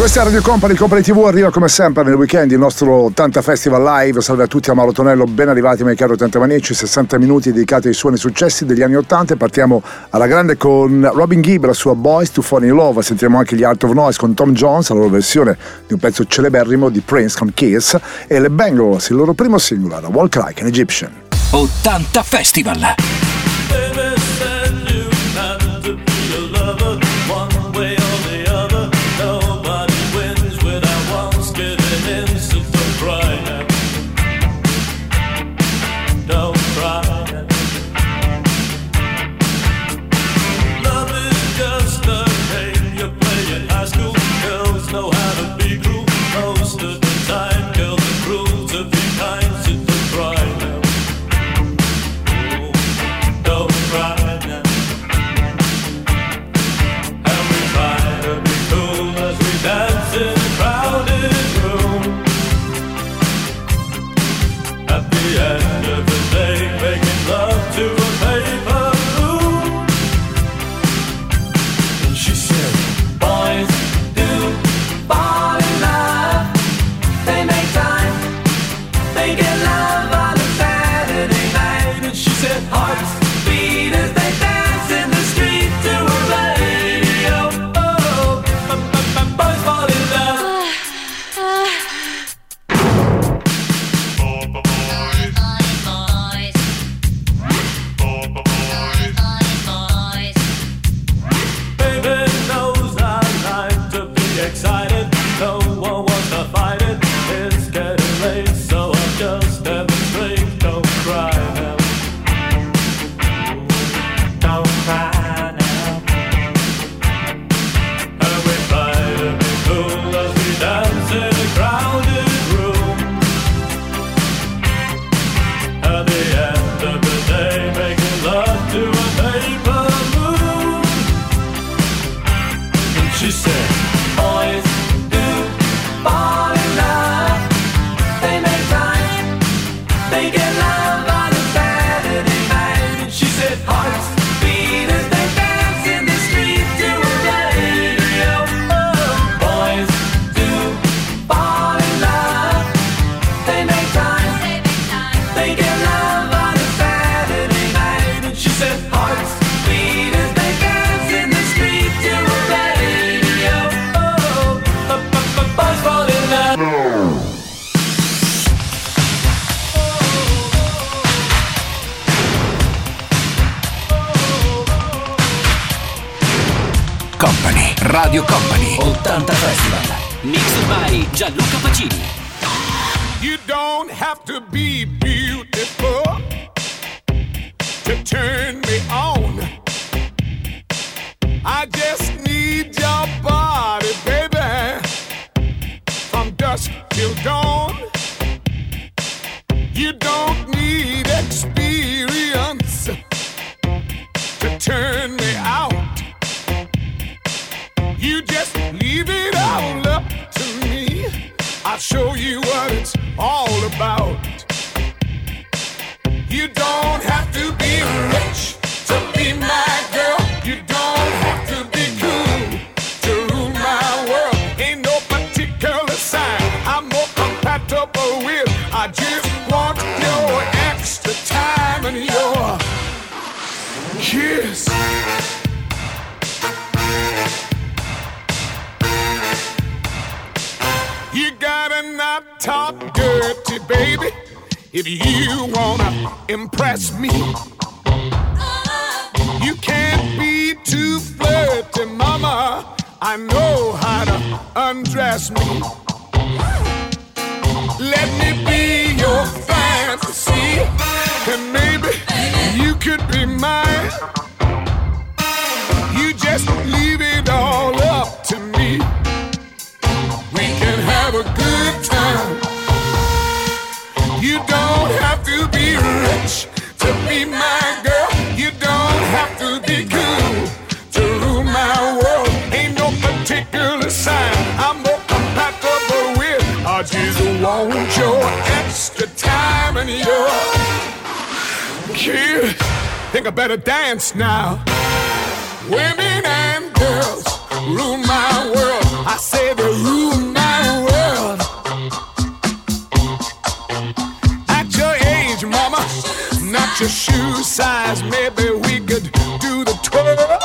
Questa è Radio Company, Company TV arriva come sempre nel weekend il nostro 80 Festival Live. Salve a tutti a Mauro Tonello, ben arrivati miei cari 80 manici, 60 minuti dedicati ai suoni successi degli anni 80. Partiamo alla grande con Robin Gibb, la sua Boys to Fall in Love. Sentiremo anche gli Art of Noise con Tom Jones, la loro versione di un pezzo celeberrimo di Prince con Kiss e le Bengals, il loro primo singolo, Walk Like an Egyptian. 80 Festival. Kiss. You gotta not talk dirty, baby, if you wanna impress me. You can't be too flirty, mama. I know how to undress me. Let me be your fantasy, and maybe you could be mine. You just leave it all up to me. We can have a good time. You don't have to be rich to be my girl. You don't have to be cool to rule my world. Ain't no particular sign I'm more compatible with. I just want your extra time and your think I better dance now. Women and girls rule my world. I say they rule my world. At your age, mama, not your shoe size. Maybe we could do the twirl.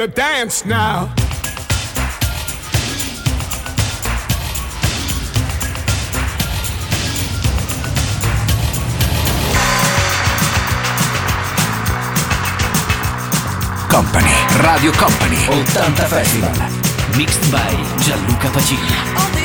better dance now. Company, Radio Company, 80 Festival. Mixed by Gianluca Pacini. Oh,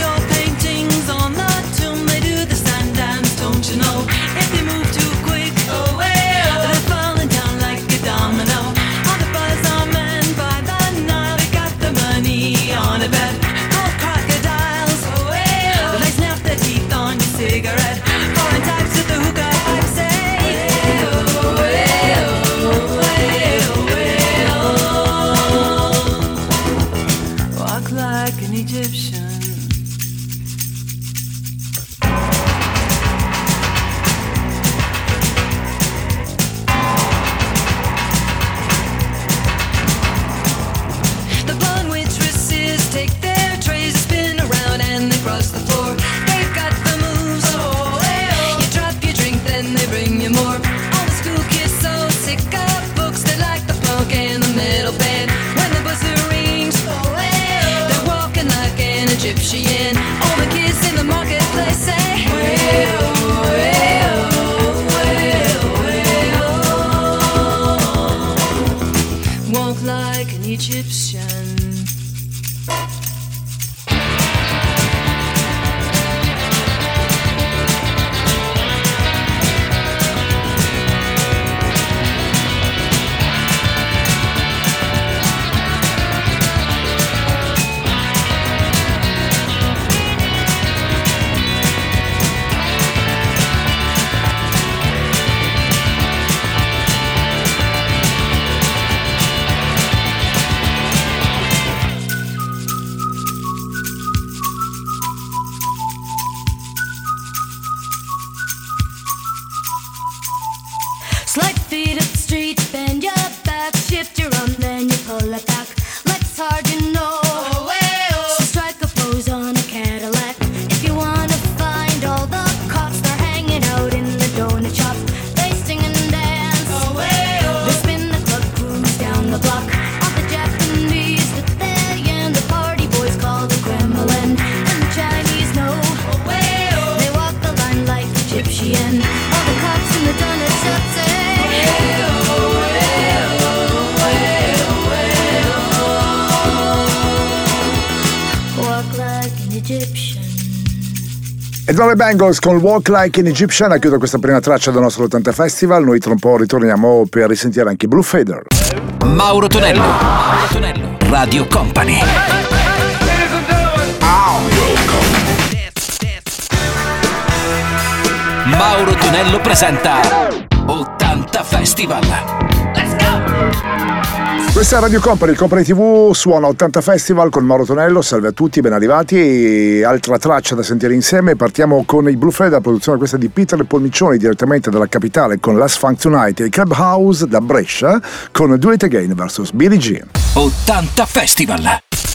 i Bengals con Walk Like in Egyptian ha chiuso questa prima traccia del nostro 80 Festival. Noi tra un po' ritorniamo per risentire anche Blue Fader. Mauro Tonello, Mauro Tonello, Radio Company. Mauro Tonello presenta 80 Festival. Questa è Radio Company, il Company TV suona 80 Festival con Mauro Tonello, salve a tutti, ben arrivati. Altra traccia da sentire insieme, partiamo con i Blue Fred, la produzione questa di Peter Polmiccioni direttamente dalla capitale con Last Funk Tonight e Club House da Brescia con Do It Again vs Billie Jean. 80 Festival!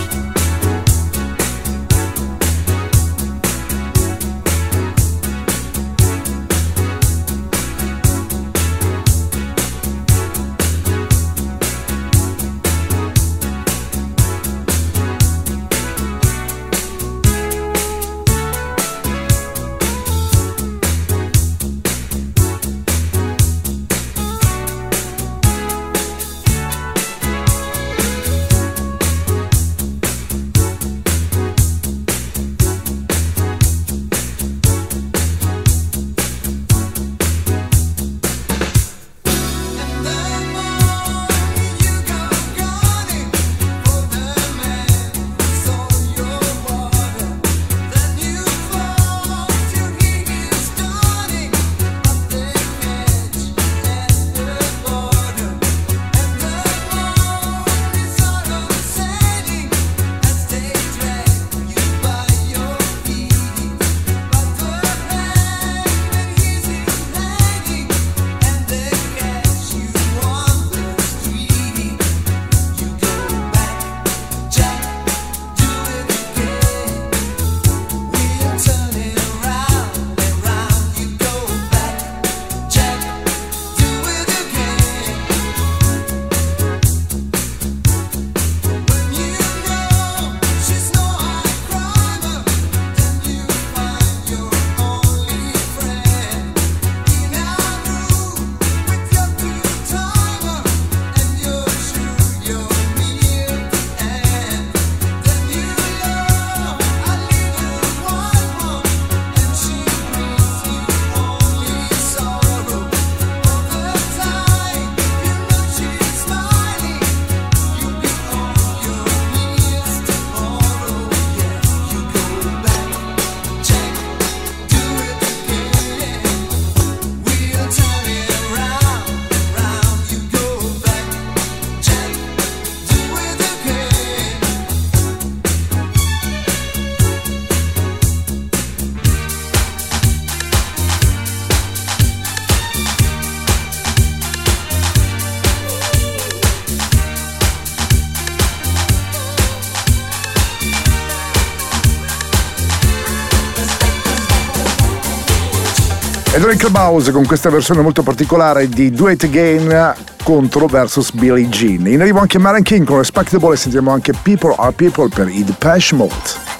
Clubhouse con questa versione molto particolare di Do It Again contro versus Billie Jean. In arrivo anche Maren King con Respectable e sentiamo anche People Are People per i Depeche Mode.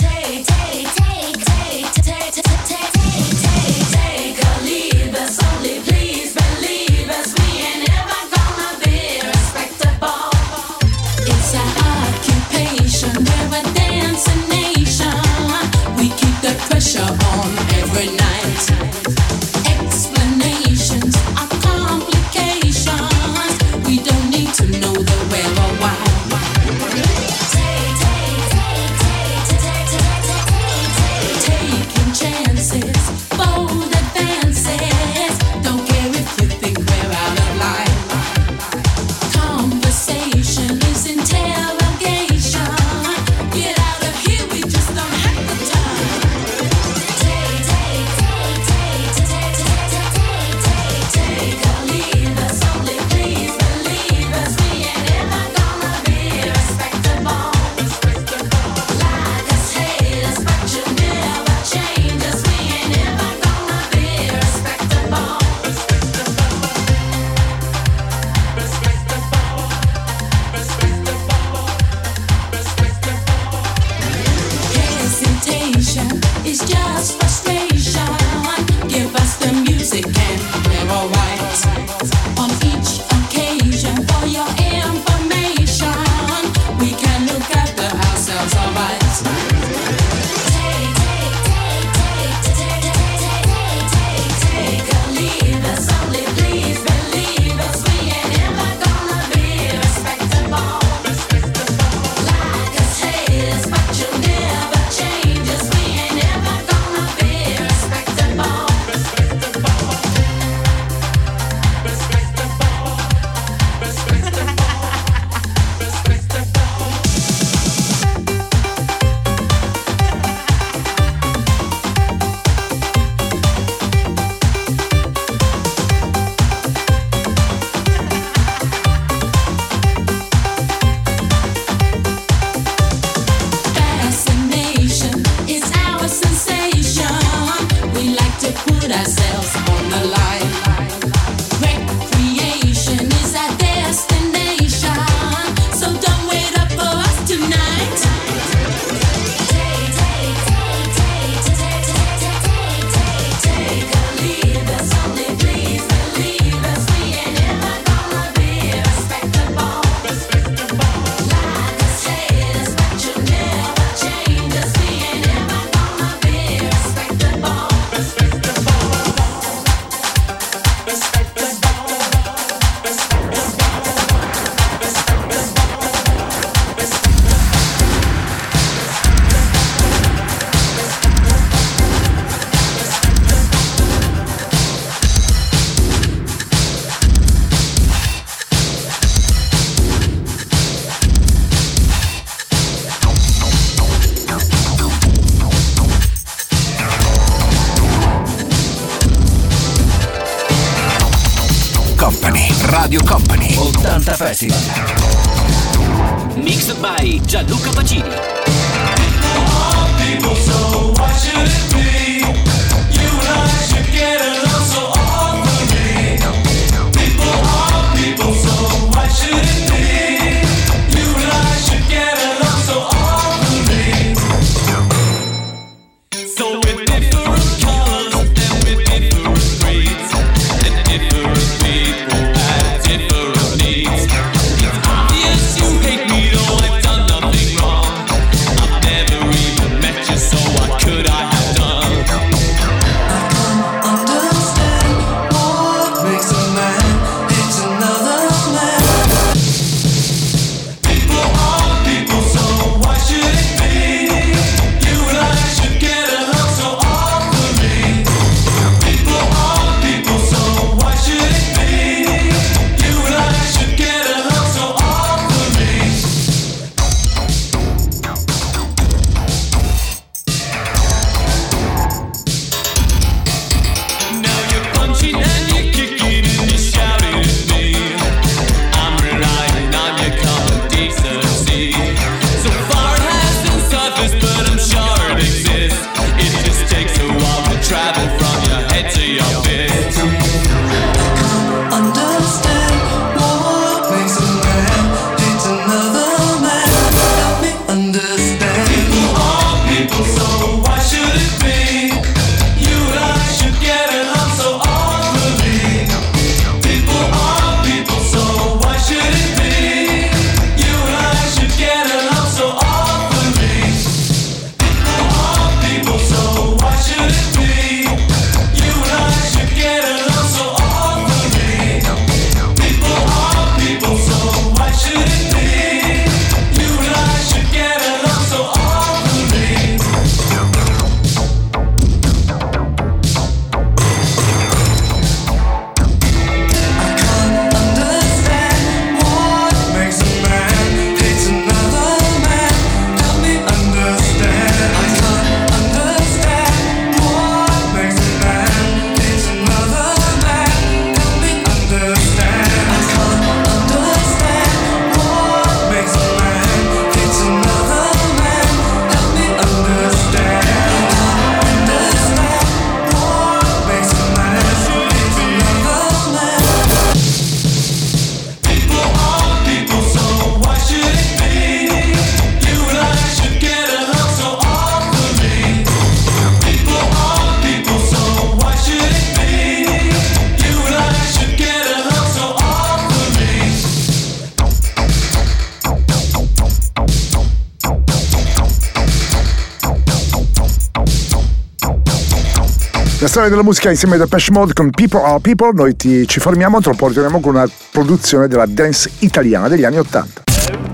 storia della musica insieme a Depeche Mode con People Are People. Noi ti, ci fermiamo, tra poco torniamo con una produzione della dance italiana degli anni Ottanta.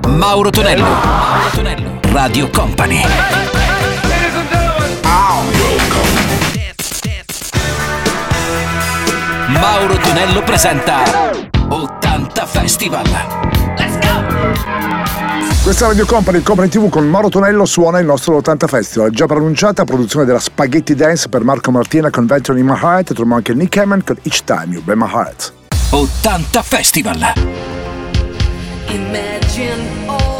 Mauro Tonello, Mauro Tonello, Radio Company. Mauro Tonello presenta 80 Festival. Let's questa Radio Company, Company TV con Mauro Tonello suona il nostro 80 Festival, già pronunciata produzione della Spaghetti Dance per Marco Martina con Venture in My Heart, troviamo anche Nick Hammond con Each Time You Be My Heart. 80 Festival! Imagine all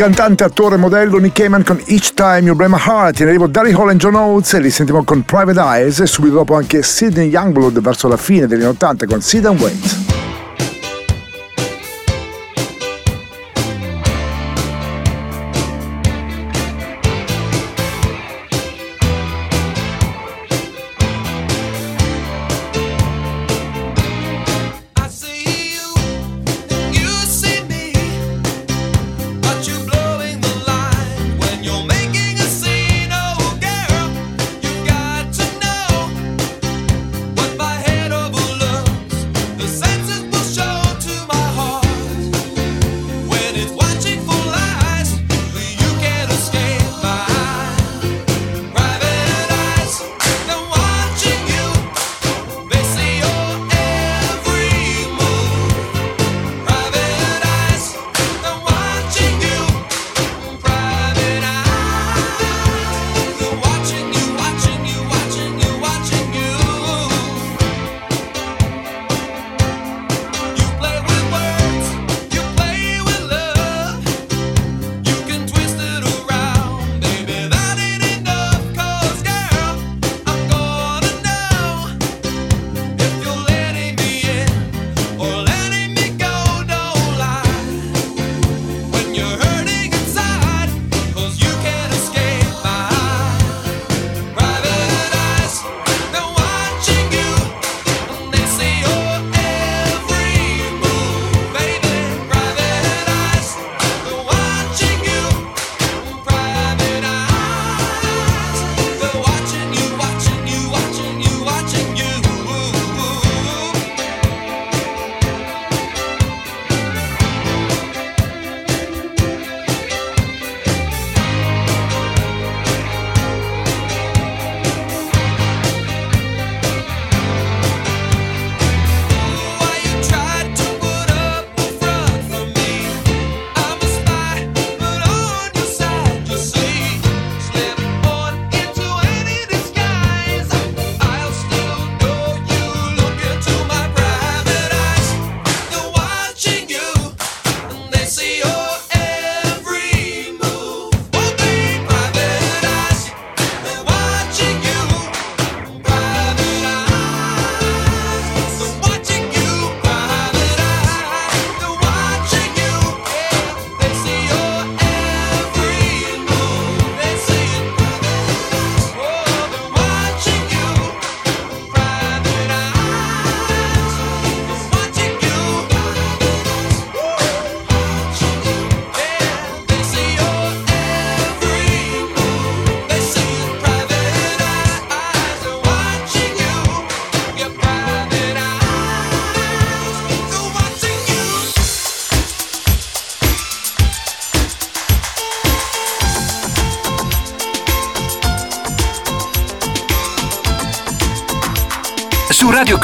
cantante, attore, modello Nick Heyman con Each Time You Break My Heart, in arrivo Darry Hall e John Oates e li sentiamo con Private Eyes e subito dopo anche Sidney Youngblood verso la fine degli anni 80 con Sid and Wait.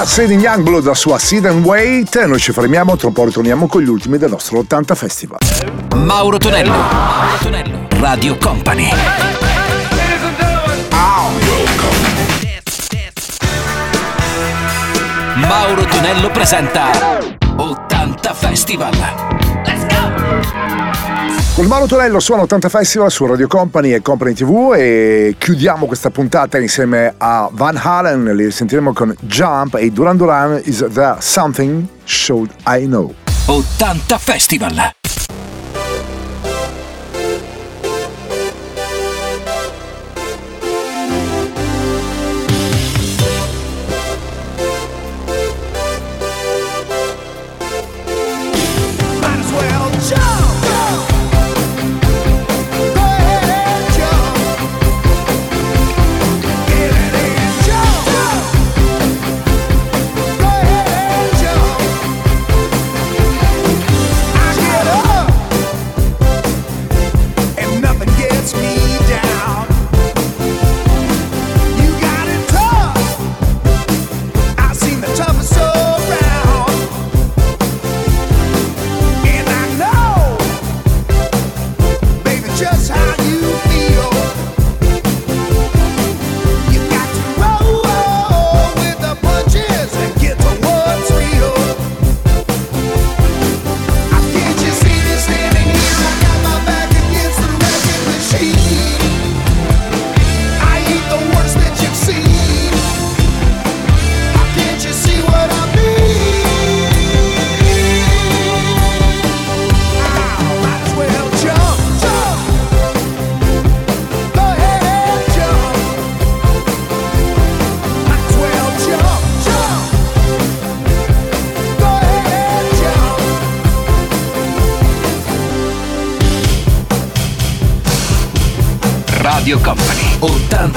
Allora, Sadie Youngblood, la sua Sit and Wait, noi ci fermiamo, tra un po' ritorniamo con gli ultimi del nostro 80 Festival. Mauro Tonello, Mauro Tonello, Radio Company. Mauro Tonello presenta 80 Festival. Con Mauro Tonello suona 80 Festival su Radio Company e Company TV e chiudiamo questa puntata insieme a Van Halen, li sentiremo con Jump e Duran Duran Is the Something Should I Know. 80 Festival!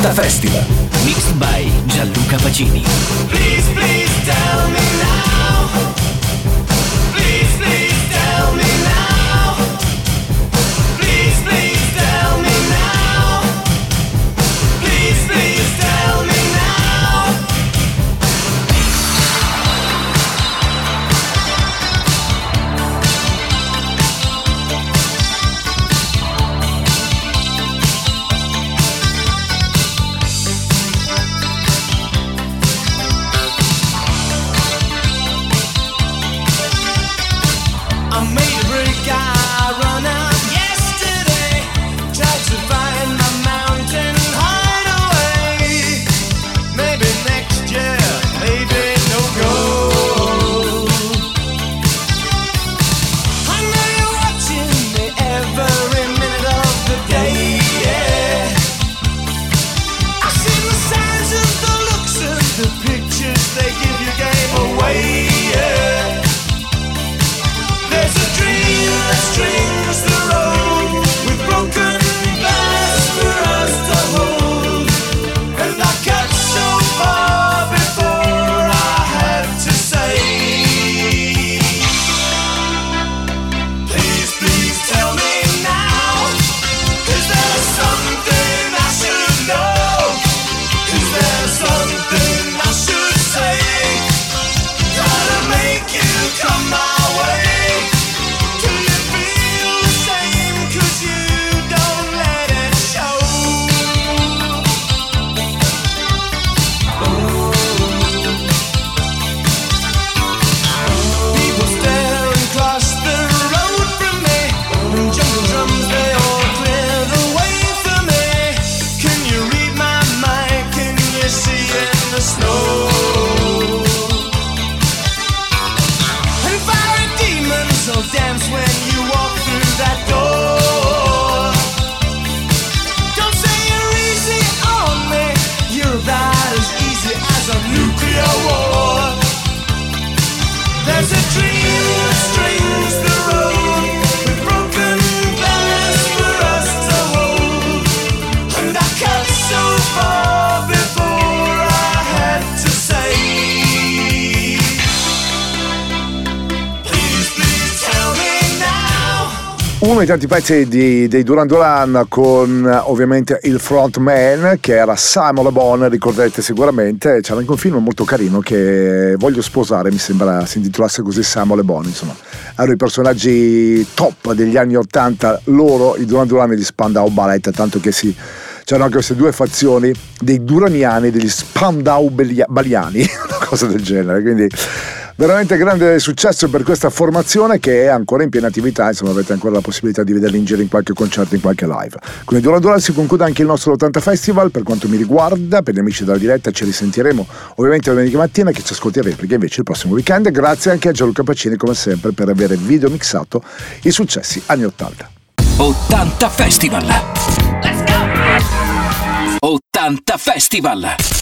80 Festival. Mixed by Gianluca Pacini. Please, please Dei tanti pezzi di- dei Duran Duran con eh, ovviamente il frontman che era Simon Le Bon, ricorderete sicuramente, c'era anche un film molto carino che voglio sposare, mi sembra si intitolasse così Simon Le Bon, insomma. Erano i personaggi top degli anni 80, loro, i Duran Duran e gli Spandau Ballet, tanto che si c'erano anche queste due fazioni dei duraniani e degli Spandau Baliani, una cosa del genere, quindi veramente grande successo per questa formazione che è ancora in piena attività, insomma avete ancora la possibilità di vederli in giro in qualche concerto, in qualche live. Con il Duran Duran si conclude anche il nostro 80 Festival, per quanto mi riguarda, per gli amici della diretta ci risentiremo ovviamente domenica mattina che ci ascolti a replica invece il prossimo weekend, grazie anche a Gianluca Pacini come sempre per aver video mixato i successi anni 80. 80 Festival. Let's go! 80 Festival.